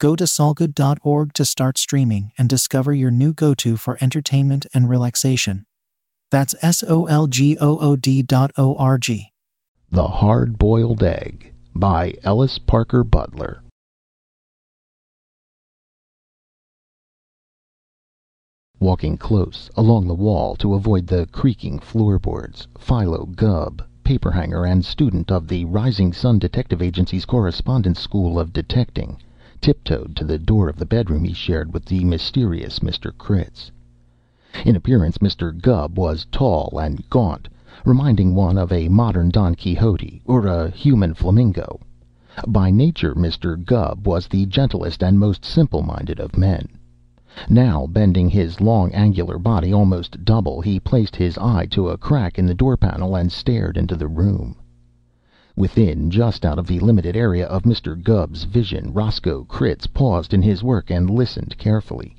Go to solgood.org to start streaming and discover your new go to for entertainment and relaxation. That's S O L G O O D dot O R G. The Hard Boiled Egg by Ellis Parker Butler. Walking close along the wall to avoid the creaking floorboards, Philo Gubb, paperhanger and student of the Rising Sun Detective Agency's Correspondence School of Detecting, tiptoed to the door of the bedroom he shared with the mysterious Mr. Critz. In appearance Mr. Gubb was tall and gaunt, reminding one of a modern Don Quixote or a human flamingo. By nature Mr. Gubb was the gentlest and most simple minded of men. Now, bending his long, angular body almost double, he placed his eye to a crack in the door panel and stared into the room. Within, just out of the limited area of Mr. Gubb's vision, Roscoe Critz paused in his work and listened carefully.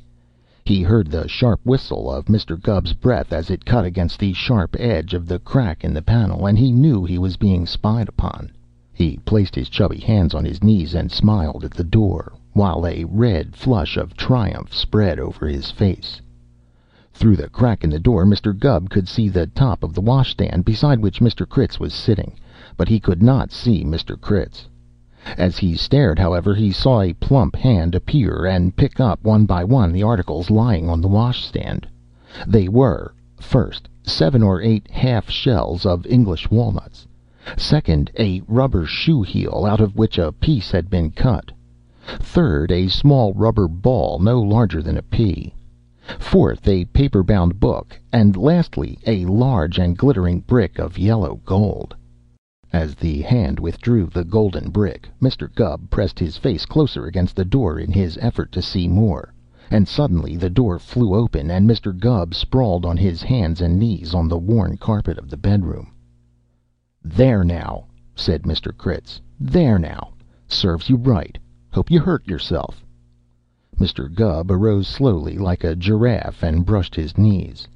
He heard the sharp whistle of Mr. Gubb's breath as it cut against the sharp edge of the crack in the panel, and he knew he was being spied upon. He placed his chubby hands on his knees and smiled at the door, while a red flush of triumph spread over his face. Through the crack in the door Mr. Gubb could see the top of the washstand beside which Mr. Critz was sitting but he could not see Mr. Critz. As he stared, however, he saw a plump hand appear and pick up one by one the articles lying on the washstand. They were, first, seven or eight half shells of English walnuts; second, a rubber shoe heel out of which a piece had been cut; third, a small rubber ball no larger than a pea; fourth, a paper bound book; and lastly, a large and glittering brick of yellow gold. As the hand withdrew the golden brick, Mr. Gubb pressed his face closer against the door in his effort to see more, and suddenly the door flew open and Mr. Gubb sprawled on his hands and knees on the worn carpet of the bedroom. "There now!" said Mr. Critz. "There now! Serves you right. Hope you hurt yourself." Mr. Gubb arose slowly like a giraffe and brushed his knees.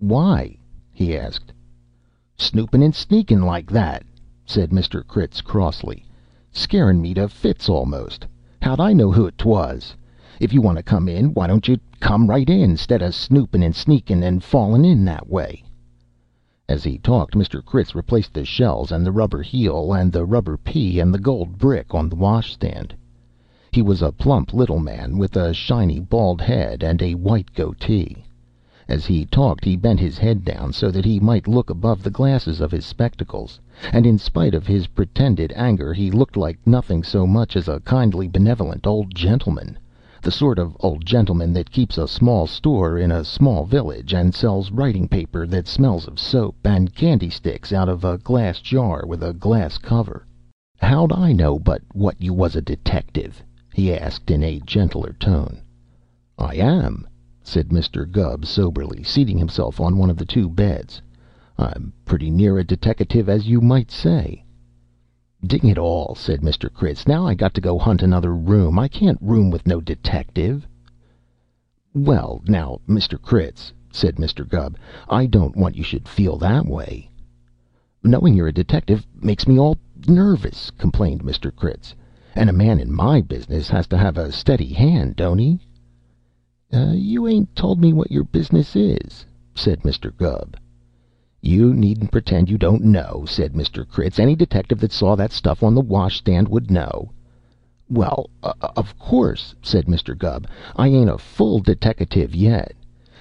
"Why?" he asked. "Snoopin' and sneakin' like that," said Mr. Critz crossly. "Scarin' me to fits almost. How'd I know who 'twas? If you want to come in, why don't you come right in 'stead of snoopin' and sneakin' and fallin' in that way?" As he talked Mr. Critz replaced the shells and the rubber heel and the rubber pea and the gold brick on the washstand. He was a plump little man with a shiny bald head and a white goatee. As he talked he bent his head down so that he might look above the glasses of his spectacles, and in spite of his pretended anger he looked like nothing so much as a kindly, benevolent old gentleman the sort of old gentleman that keeps a small store in a small village, and sells writing paper that smells of soap, and candy sticks out of a glass jar with a glass cover. "How'd I know but what you was a detective?" he asked in a gentler tone. "I am said Mr. Gubb soberly, seating himself on one of the two beds. "I'm pretty near a deteckative, as you might say." "Ding it all!" said Mr. Critz. "Now I got to go hunt another room. I can't room with no detective." "Well, now, Mr. Critz," said Mr. Gubb, "I don't want you should feel that way." "Knowing you're a detective makes me all nervous," complained Mr. Critz. "And a man in my business has to have a steady hand, don't he?" Uh, "You ain't told me what your business is," said Mr. Gubb. "You needn't pretend you don't know," said Mr. Critz. "Any detective that saw that stuff on the washstand would know." "Well, uh, uh, of course," said Mr. Gubb, "I ain't a full deteckative yet.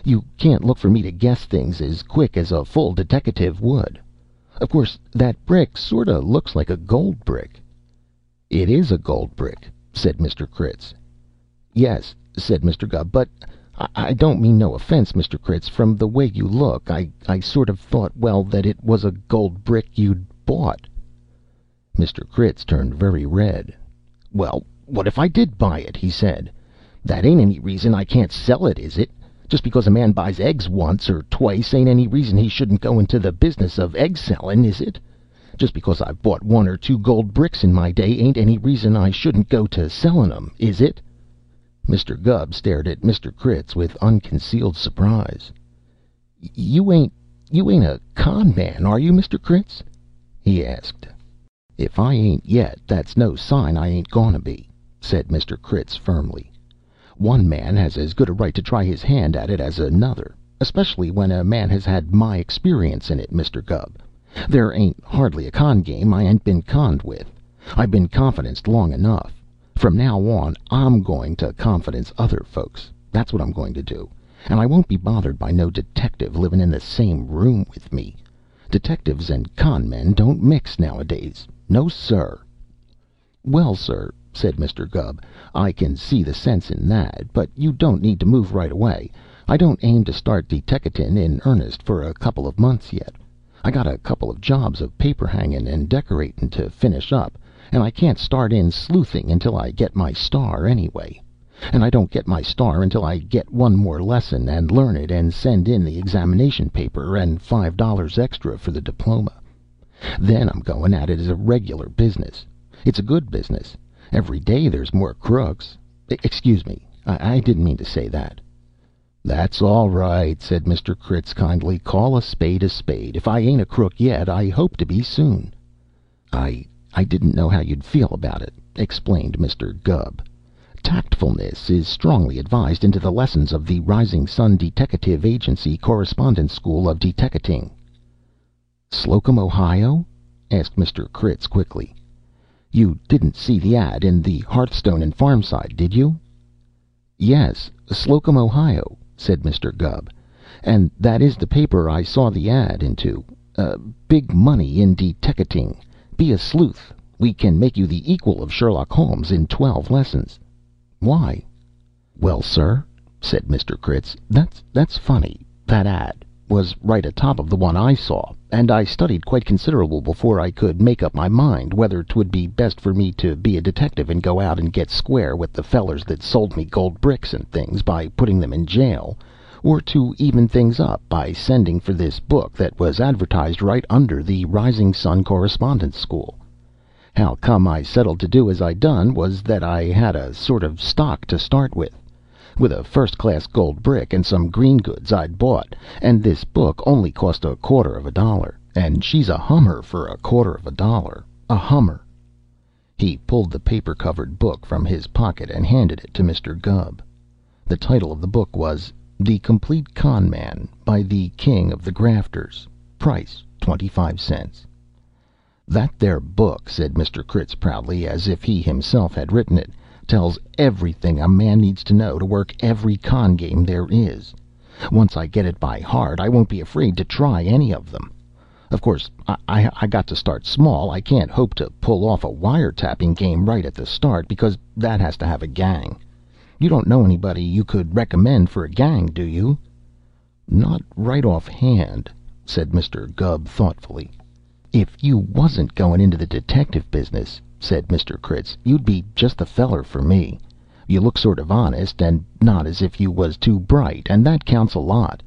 You can't look for me to guess things as quick as a full deteckative would. Of course that brick sort o' looks like a gold brick." "It is a gold brick," said Mr. Critz. "Yes said Mr. Gubb. "But I don't mean no offense, Mr. Critz. From the way you look, I sort of thought, well, that it was a gold brick you'd bought." Mr. Critz turned very red. "Well, what if I did buy it?" he said. "That ain't any reason I can't sell it, is it? Just because a man buys eggs once or twice ain't any reason he shouldn't go into the business of egg sellin', is it? Just because I've bought one or two gold bricks in my day ain't any reason I shouldn't go to sellin' 'em, is it?" Mr. Gubb stared at Mr. Critz with unconcealed surprise. "You ain't you ain't a con' man, are you, Mr. Critz?" he asked. "If I ain't yet, that's no sign I ain't goin' to be," said Mr. Critz firmly. "One man has as good a right to try his hand at it as another, especially when a man has had my experience in it, Mr. Gubb. There ain't hardly a con' game I ain't been conned with. I've been confidenced long enough. From now on I'm going to confidence other folks. That's what I'm going to do. And I won't be bothered by no detective livin' in the same room with me. Detectives and con' men don't mix nowadays. No, sir!" "Well, sir," said Mr. Gubb, "I can see the sense in that, but you don't need to move right away. I don't aim to start deteckatin' in earnest for a couple of months yet. I got a couple of jobs of paper hangin' and decoratin' to finish up, and I can't start in sleuthing until I get my star, anyway. And I don't get my star until I get one more lesson and learn it and send in the examination paper and five dollars extra for the diploma. Then I'm goin' at it as a regular business. It's a good business. Every day there's more crooks. Excuse me, I didn't mean to say that." "That's all right," said Mr. Critz kindly. "Call a spade a spade. If I ain't a crook yet, I hope to be soon." "I I didn't know how you'd feel about it," explained Mr. Gubb. Tactfulness is strongly advised into the lessons of the Rising Sun Deteckative Agency Correspondence School of Deteckating." "Slocum, Ohio?" asked Mr. Critz quickly. "You didn't see the ad in the Hearthstone and Farmside, did you?" "Yes, Slocum, Ohio," said Mr. Gubb. "And that is the paper I saw the ad into. Uh, big money in deteckating. Be a sleuth. We can make you the equal of Sherlock Holmes in twelve lessons. "Why?" "Well, sir," said Mr. Critz, "that's funny. That ad was right atop of the one I saw, and I studied quite considerable before I could make up my mind whether 'twould be best for me to be a detective and go out and get square with the fellers that sold me gold bricks and things by putting them in jail, or to even things up by sending for this book that was advertised right under the Rising Sun Correspondence School. How come I settled to do as I done was that I had a sort of stock to start with, with a first class gold brick and some green goods I'd bought, and this book only cost a quarter of a dollar, and she's a hummer for a quarter of a dollar a hummer!" He pulled the paper covered book from his pocket and handed it to Mr. Gubb. The title of the book was "The Complete Con' Man, by the King of the Grafters. Price twenty five cents. "That there book," said Mr. Critz proudly, as if he himself had written it, "tells everything a man needs to know to work every con game there is. Once I get it by heart, I won't be afraid to try any of them. Of course I got to start small. I can't hope to pull off a wire tapping game right at the start, because that has to have a gang. You don't know anybody you could recommend for a gang, do you?" "Not right off hand," said Mr. Gubb thoughtfully. "If you wasn't goin' into the detective business," said Mr. Critz, "you'd be just the feller for me. You look sort of honest, and not as if you was too bright, and that counts a lot.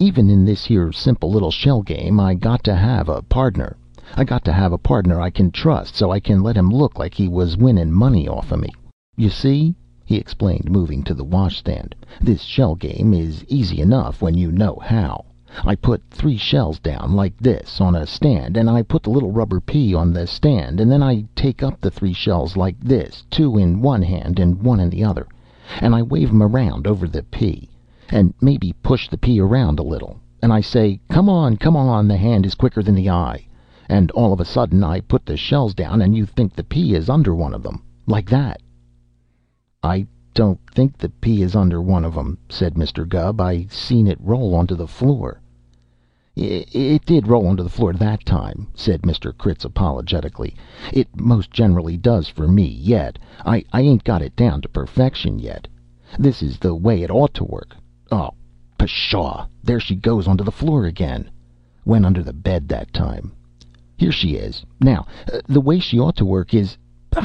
Even in this here simple little shell game I got to have a pardner. I got to have a pardner I can trust, so I can let him look like he was winnin' money off of me. You see," he explained, moving to the washstand, "this shell game is easy enough when you know how. I put three shells down, like this, on a stand, and I put the little rubber pea on the stand, and then I take up the three shells like this, two in one hand and one in the other, and I wave 'em around over the pea, and maybe push the pea around a little, and I say, 'Come on, come on, the hand is quicker than the eye,' and all of a sudden I put the shells down and you think the pea is under one of them, like that." "I don't think the pea is under one of 'em," said Mr. Gubb. "I seen it roll onto the floor." "It did roll onto the floor that time," said Mr. Critz apologetically. "It most generally does for me yet. I ain't got it down to perfection yet. This is the way it ought to work. Oh, pshaw! There she goes onto the floor again. Went under the bed that time. Here she is. Now, uh, the way she ought to work is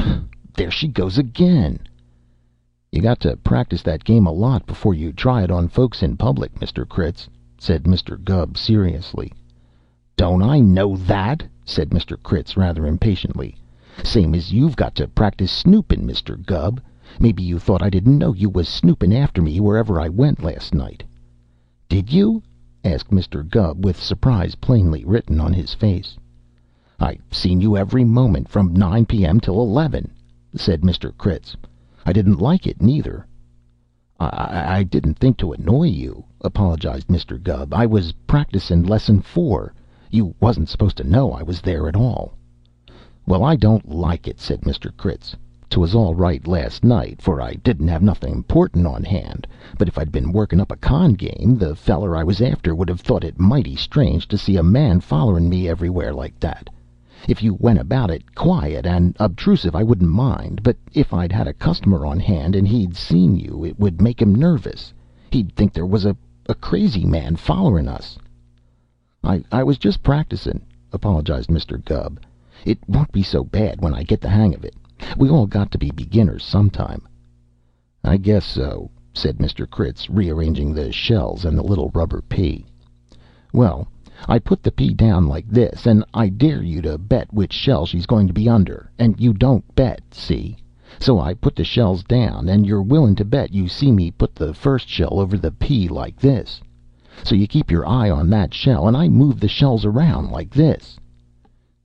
there she goes again!" "You got to practice that game a lot before you try it on folks in public, Mr. Critz," said Mr. Gubb seriously. "Don't I know that?" said Mr. Critz rather impatiently. "Same as you've got to practice snoopin', Mr. Gubb. Maybe you thought I didn't know you was snoopin' after me wherever I went last night." "Did you?" asked Mr. Gubb with surprise plainly written on his face. "I seen you every moment from nine P.M. till eleven," said Mr. Critz. "I didn't like it, neither." "I didn't think to annoy you," apologized Mr. Gubb. "I was practicin' Lesson Four. You wasn't supposed to know I was there at all." "Well, I don't like it," said Mr. Critz. "'Twas all right last night, for I didn't have nothing important on hand, but if I'd been workin' up a con game, the feller I was after would have thought it mighty strange to see a man follerin' me everywhere like that. If you went about it quiet and obtrusive I wouldn't mind, but if I'd had a customer on hand and he'd seen you, it would make him nervous. He'd think there was a crazy man follerin' us." "I I was just practicin'," apologized Mr. Gubb. "It won't be so bad when I get the hang of it. We all got to be beginners sometime." "I guess so," said Mr. Critz, rearranging the shells and the little rubber pea. "Well, I put the pea down like this, and I dare you to bet which shell she's going to be under, and you don't bet, see? So I put the shells down, and you're willin' to bet you see me put the first shell over the pea like this. So you keep your eye on that shell, and I move the shells around like this."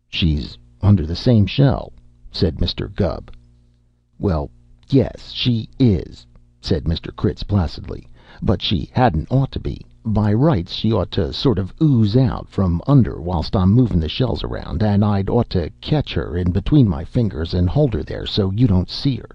"She's under the same shell," said Mr. Gubb. "Well, yes, she is," said Mr. Critz placidly, "but she hadn't ought to be. By rights she ought to sort of ooze out from under whilst I'm movin' the shells around, and I'd ought to catch her in between my fingers and hold her there so you don't see her.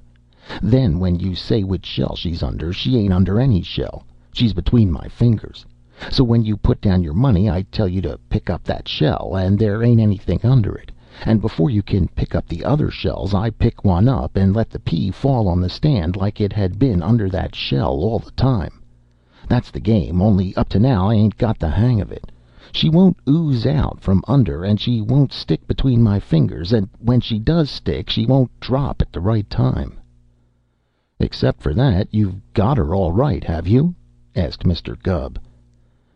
Then when you say which shell she's under, she ain't under any shell. She's between my fingers. So when you put down your money I tell you to pick up that shell, and there ain't anything under it, and before you can pick up the other shells I pick one up and let the pea fall on the stand like it had been under that shell all the time. That's the game, only up to now I ain't got the hang of it. She won't ooze out from under, and she won't stick between my fingers, and when she does stick she won't drop at the right time." "Except for that, you've got her all right, have you?" asked Mr. Gubb.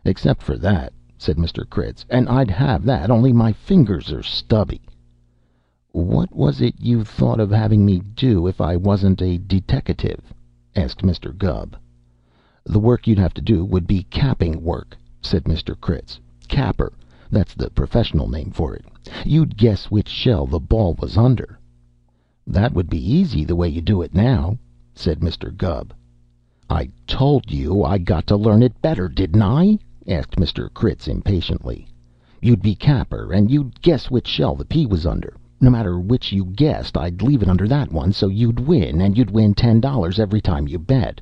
"Except for that," said Mr. Critz, "and I'd have that, only my fingers are stubby." "What was it you thought of having me do if I wasn't a deteckative?" asked Mr. Gubb. "The work you'd have to do would be capping work," said Mr. Critz. "Capper that's the professional name for it. You'd guess which shell the ball was under." "That would be easy, the way you do it now," said Mr. Gubb. "I told you I got to learn it better, didn't I?" asked Mr. Critz impatiently. "You'd be capper, and you'd guess which shell the pea was under. No matter which you guessed, I'd leave it under that one, so you'd win, and you'd win ten dollars every time you bet.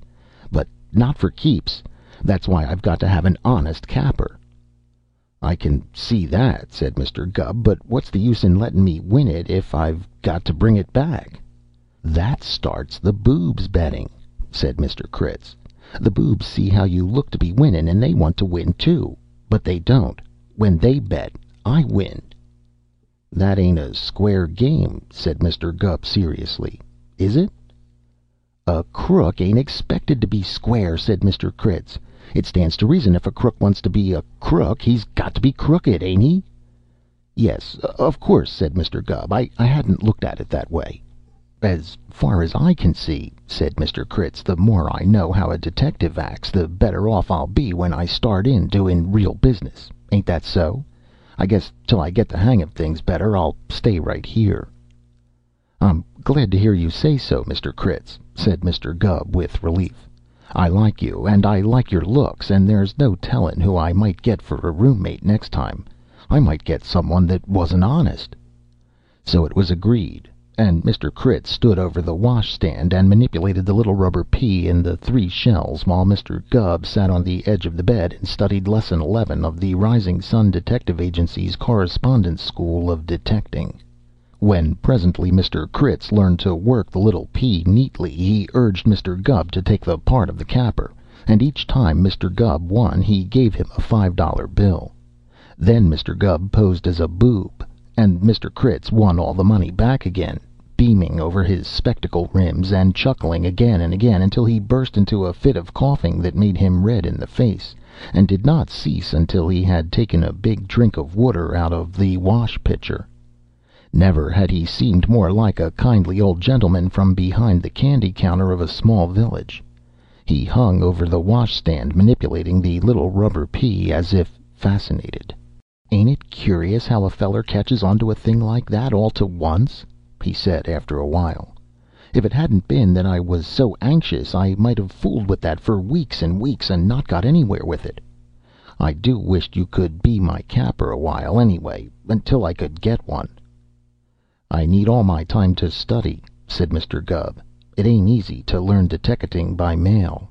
But not for keeps. That's why I've got to have an honest capper." "I can see that," said Mr. Gubb, "but what's the use in lettin' me win it if I've got to bring it back?" "That starts the boobs betting," said Mr. Critz. The boobs see how you look to be winnin', and they want to win, too. But they don't. When they bet, I win." "That ain't a square game," said Mr. Gubb seriously. "Is it?" "A crook ain't expected to be square," said Mr. Critz. "It stands to reason if a crook wants to be a crook, he's got to be crooked, ain't he?" "Yes, of course," said Mr. Gubb. "I hadn't looked at it that way." "As far as I can see," said Mr. Critz, "the more I know how a detective acts, the better off I'll be when I start in doin' real business. Ain't that so? I guess till I get the hang of things better I'll stay right here." "I'm glad to hear you say so, Mr. Critz," said Mr. Gubb with relief. "I like you, and I like your looks, and there's no tellin' who I might get for a roommate next time. I might get some one that wasn't honest." So it was agreed and Mr. Critz stood over the wash stand and manipulated the little rubber pea in the three shells, while Mr. Gubb sat on the edge of the bed and studied Lesson Eleven of the Rising Sun Detective Agency's Correspondence School of Detecting. When presently Mr. Critz learned to work the little pea neatly, he urged Mr. Gubb to take the part of the capper, and each time Mr. Gubb won he gave him a five dollar bill. Then Mr. Gubb posed as a boob and Mr. Critz won all the money back again beaming over his spectacle rims, and chuckling again and again, until he burst into a fit of coughing that made him red in the face, and did not cease until he had taken a big drink of water out of the wash pitcher. Never had he seemed more like a kindly old gentleman from behind the candy counter of a small village. He hung over the washstand, manipulating the little rubber pea as if fascinated. "Ain't it curious how a feller catches onto a thing like that all to once?" he said after a while. "If it hadn't been that I was so anxious, I might have fooled with that for weeks and weeks and not got anywhere with it. I do wish you could be my capper a while, anyway, until I could get one." "I need all my time to study," said Mr. Gubb. "It ain't easy to learn deteckating by mail."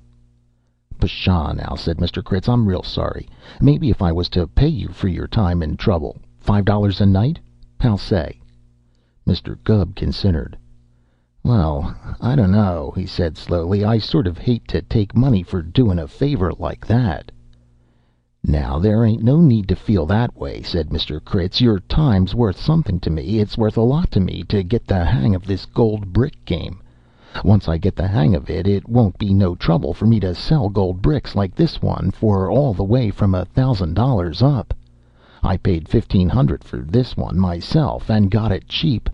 "Pshaw, now," said Mr. Critz. "I'm real sorry. Maybe if I was to pay you for your time and trouble five dollars a night? How say?" Mr. Gubb considered. "Well, I dunno," he said slowly. "I sort of hate to take money for doin' a favor like that." "Now, there ain't no need to feel that way," said Mr. Critz. "Your time's worth something to me. It's worth a lot to me to get the hang of this gold brick game. Once I get the hang of it, it won't be no trouble for me to sell gold bricks like this one for all the way from a thousand dollars up. I paid fifteen hundred for this one myself, and got it cheap.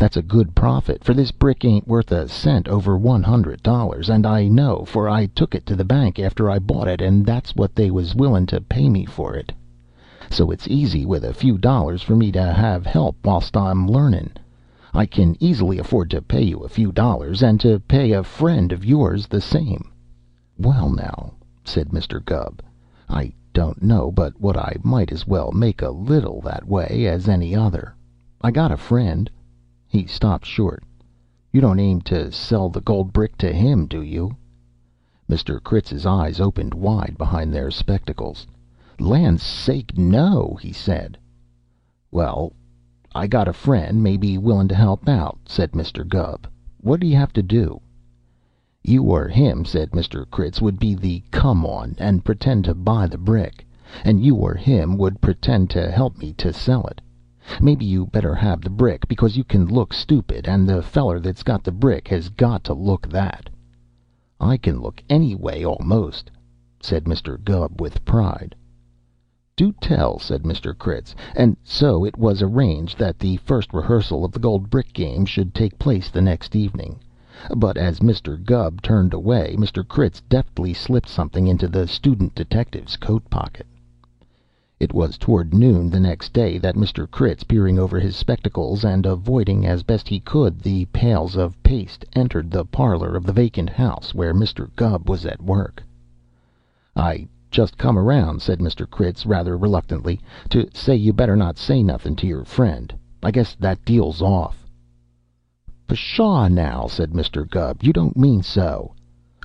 That's a good profit, for this brick ain't worth a cent over one hundred dollars, and I know, for I took it to the bank after I bought it, and that's what they was willin' to pay me for it. So it's easy with a few dollars for me to have help whilst I'm learnin'. I can easily afford to pay you a few dollars, and to pay a friend of yours the same." "Well, now," said Mr. Gubb, "I don't know but what I might as well make a little that way as any other. I got a friend He stopped short. "You don't aim to sell the gold brick to him, do you?" Mr. Critz's eyes opened wide behind their spectacles. "Land's sake, no!" he said. "Well, I got a friend may be willin' to help out," said Mr. Gubb. "What'd he have to do?" "You or him," said Mr. Critz, "would be the come on, and pretend to buy the brick, and you or him would pretend to help me to sell it. Maybe you better have the brick, because you can look stupid, and the feller that's got the brick has got to look that." "I can look any way almost," said Mr. Gubb with pride. "Do tell," said Mr. Critz, and so it was arranged that the first rehearsal of the gold brick game should take place the next evening. But as Mr. Gubb turned away, Mr. Critz deftly slipped something into the student detective's coat pocket. It was toward noon the next day that Mr. Critz, peering over his spectacles and avoiding as best he could the pails of paste, entered the parlor of the vacant house where Mr. Gubb was at work. "I just come around," said Mr. Critz rather reluctantly, "to say you better not say nothin' to your friend. I guess that deal's off." "Pshaw, now!" said Mr. Gubb. "You don't mean so."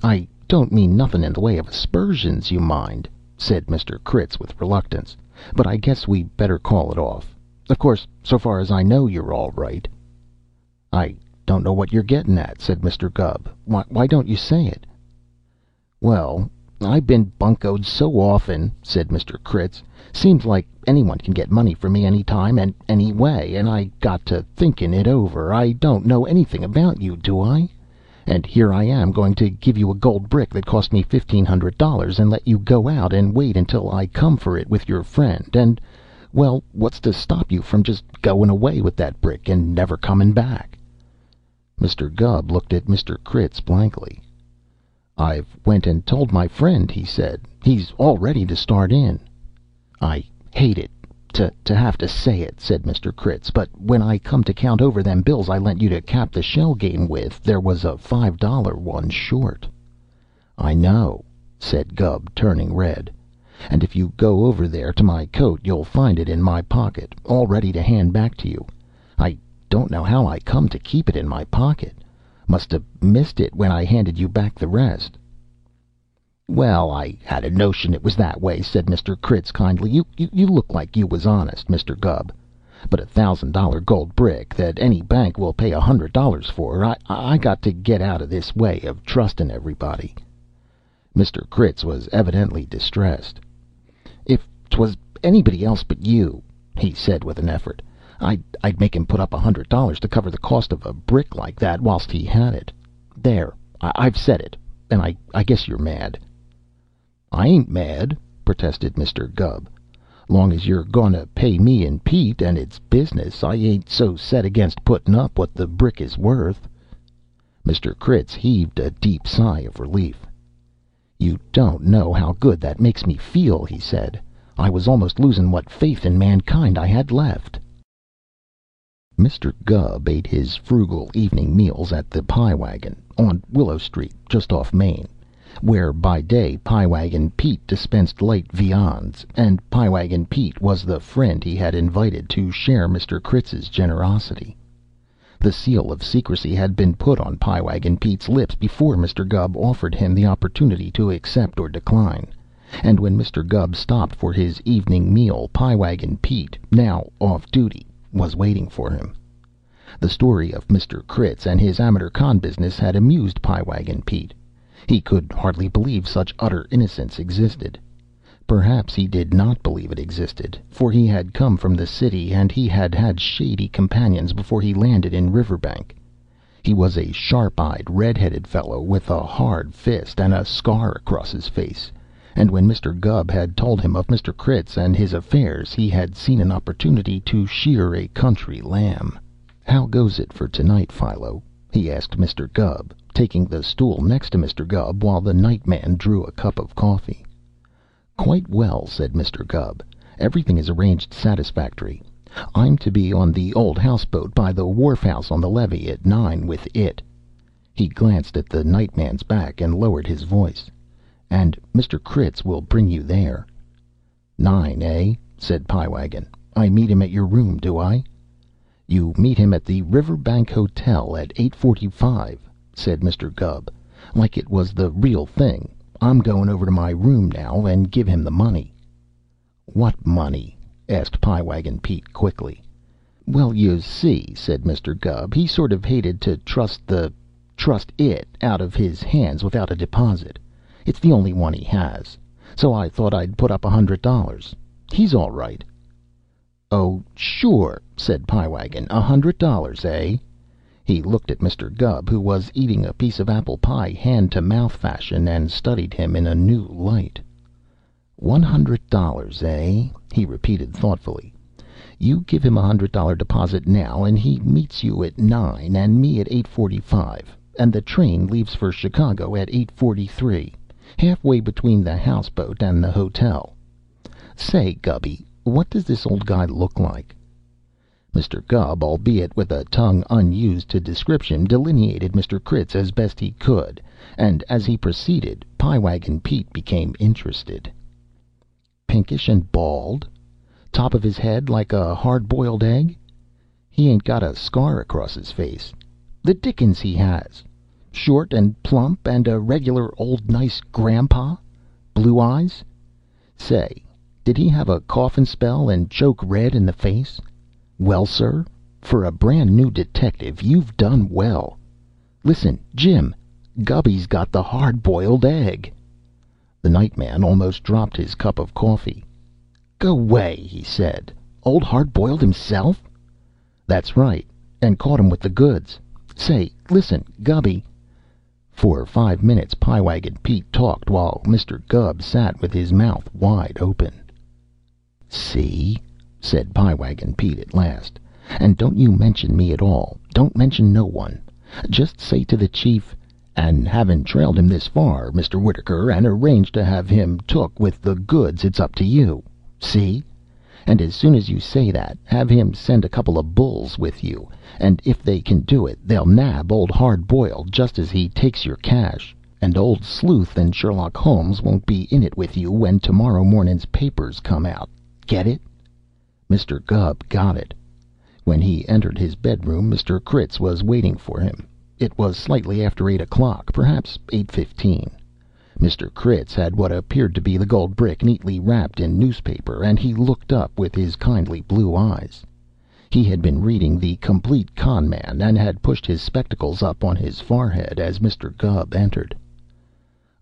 "I don't mean nothin' in the way of aspersions, you mind," said Mr. Critz with reluctance, "but I guess we better call it off. Of course, so far as I know, you're all right." "I don't know what you're gettin' at," said Mr. Gubb. "Why don't you say it?" "Well. I been buncoed so often," said Mr. Critz. "Seems like anyone can get money from me any time and any way, and I got to thinkin' it over. I don't know anything about you, do I? And here I am going to give you a gold brick that cost me fifteen hundred dollars, and let you go out and wait until I come for it with your friend, and well, what's to stop you from just goin' away with that brick and never comin' back?" Mr. Gubb looked at Mr. Critz blankly. "I've went and told my friend," he said. "He's all ready to start in." "I hate it to to have to say it," said Mr. Critz, "but when I come to count over them bills I lent you to cap the shell game with, there was a five dollar one short." "I know," said Gubb, turning red. "And if you go over there to my coat you'll find it in my pocket, all ready to hand back to you. I don't know how I come to keep it in my pocket. Must have missed it when I handed you back the rest." "Well, I had a notion it was that way," said Mr. Critz kindly. "You you look like you was honest, Mr. Gubb. But a thousand dollar gold brick, that any bank will pay a hundred dollars for, I got to get out of this way of trustin' everybody." Mr. Critz was evidently distressed. "If 'twas anybody else but you," he said with an effort, I'd make him put up a hundred dollars to cover the cost of a brick like that whilst he had it. There, I've said it, and I guess you're mad." "I ain't mad," protested Mr. Gubb. "Long as you're goin' to pay me and Pete, and it's business, I ain't so set against puttin' up what the brick is worth." Mr. Critz heaved a deep sigh of relief. "You don't know how good that makes me feel," he said. "I was almost losin' what faith in mankind I had left." Mr. Gubb ate his frugal evening meals at the Pie Wagon, on Willow Street, just off Main, where by day Pie Wagon Pete dispensed light viands, and Pie Wagon Pete was the friend he had invited to share Mr. Critz's generosity. The seal of secrecy had been put on Pie Wagon Pete's lips before Mr. Gubb offered him the opportunity to accept or decline, and when Mr. Gubb stopped for his evening meal Pie Wagon Pete, now off duty, was waiting for him. The story of Mr. Critz and his amateur con business had amused Pie Wagon Pete. He could hardly believe such utter innocence existed. Perhaps he did not believe it existed, for he had come from the city and he had had shady companions before he landed in Riverbank. He was a sharp eyed, red headed fellow with a hard fist and a scar across his face and when Mr. Gubb had told him of Mr. Critz and his affairs he had seen an opportunity to shear a country lamb. "How goes it for to night, Philo?" He asked Mr. Gubb, taking the stool next to Mr. Gubb while the night man drew a cup of coffee. "Quite well," said Mr. Gubb. "Everything is arranged satisfactory. I'm to be on the old houseboat by the wharf house on the levee at nine with it." He glanced at the night man's back and lowered his voice. And Mr. Critz will bring you there." "Nine, eh?" said Pie Wagon. "I meet him at your room, do I?" "You meet him at the Riverbank Hotel at eight forty five," said Mr. Gubb, like it was the real thing. "I'm goin' over to my room now and give him the money." "What money?" asked Pie Wagon Pete quickly. "Well, you see," said Mr. Gubb, "he sort of hated to trust the trust it out of his hands without a deposit. It's the only one he has. So I thought I'd put up a hundred dollars. He's all right." "Oh, sure," said Pie Wagon. "A hundred dollars, eh?" He looked at Mr. Gubb, who was eating a piece of apple pie hand to mouth fashion, and studied him in a new light. "One hundred dollars, eh?" he repeated thoughtfully. "You give him a hundred dollar deposit now, and he meets you at nine, and me at eight forty five, and the train leaves for Chicago at eight forty three halfway between the houseboat and the hotel. Say, Gubby, what does this old guy look like?" Mr. Gubb, albeit with a tongue unused to description, delineated Mr. Critz as best he could, and as he proceeded Pie Wagon Pete became interested. "Pinkish and bald? Top of his head like a hard boiled egg? He ain't got a scar across his face? The dickens he has! Short and plump, and a regular old nice grandpa? Blue eyes? Say, did he have a coughin' spell and choke red in the face? Well, sir, for a brand new detective you've done well. Listen, Jim, Gubby's got the hard boiled egg!" The night man almost dropped his cup of coffee. "Go way!" he said. "Old Hard Boiled himself?" "That's right, and caught him with the goods. Say, listen, Gubby for five minutes Pie Wagon Pete talked, while Mr. Gubb sat with his mouth wide open. "See?" said Pie Wagon Pete at last. "And don't you mention me at all. Don't mention no one. Just say to the chief, 'And havin' trailed him this far, Mr. Wittaker, and arranged to have him took with the goods, it's up to you.' See? And as soon as you say that, have him send a couple of bulls with you, and if they can do it, they'll nab Old Hard Boiled just as he takes your cash, and Old Sleuth and Sherlock Holmes won't be in it with you when to morrow morning's papers come out. Get it?" Mr. Gubb got it. When he entered his bedroom Mr. Critz was waiting for him. It was slightly after eight o'clock, perhaps eight fifteen. Mr. Critz had what appeared to be the gold brick neatly wrapped in newspaper, and he looked up with his kindly blue eyes. He had been reading "The Complete Con Man," and had pushed his spectacles up on his forehead as Mr. Gubb entered.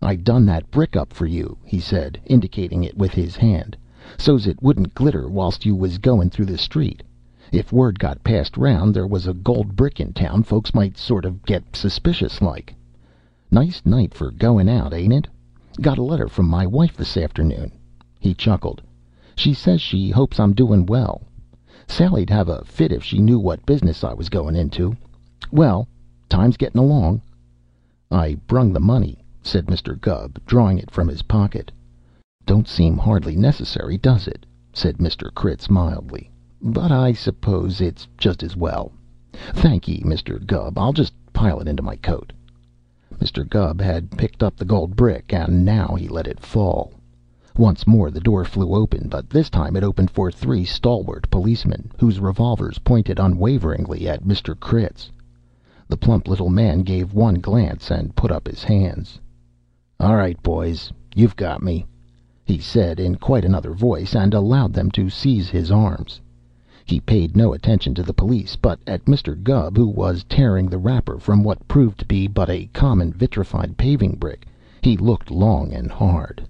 "I done that brick up for you," he said, indicating it with his hand, "so's it wouldn't glitter whilst you was goin' through the street. If word got passed round there was a gold brick in town, folks might sort of get suspicious like. Nice night for goin' out, ain't it? Got a letter from my wife this afternoon." He chuckled. "She says she hopes I'm doin' well. Sally'd have a fit if she knew what business I was goin' into. Well, time's gettin' along." "I brung the money," said Mr. Gubb, drawing it from his pocket. "Don't seem hardly necessary, does it?" said Mr. Critz mildly. "But I suppose it's just as well. Thankee, Mr. Gubb. I'll just pile it into my coat." Mr. Gubb had picked up the gold brick, and now he let it fall. Once more the door flew open, but this time it opened for three stalwart policemen, whose revolvers pointed unwaveringly at Mr. Critz. The plump little man gave one glance and put up his hands. "All right, boys, you've got me," he said in quite another voice, and allowed them to seize his arms. He paid no attention to the police, but at Mr. Gubb, who was tearing the wrapper from what proved to be but a common vitrified paving brick, he looked long and hard.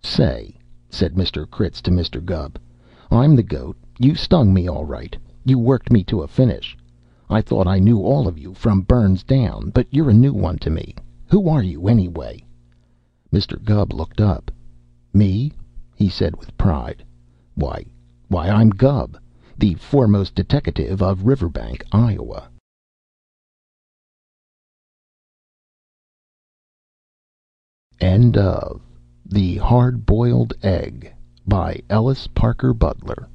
"Say," said Mr. Critz to Mr. Gubb, "I'm the goat. You stung me all right. You worked me to a finish. I thought I knew all of you from Burns down, but you're a new one to me. Who are you, anyway?" Mr. Gubb looked up. "Me?" he said with pride. "Why why, I'm Gubb, the foremost deteckative of Riverbank, Iowa." End of The Hard Boiled Egg by Ellis Parker Butler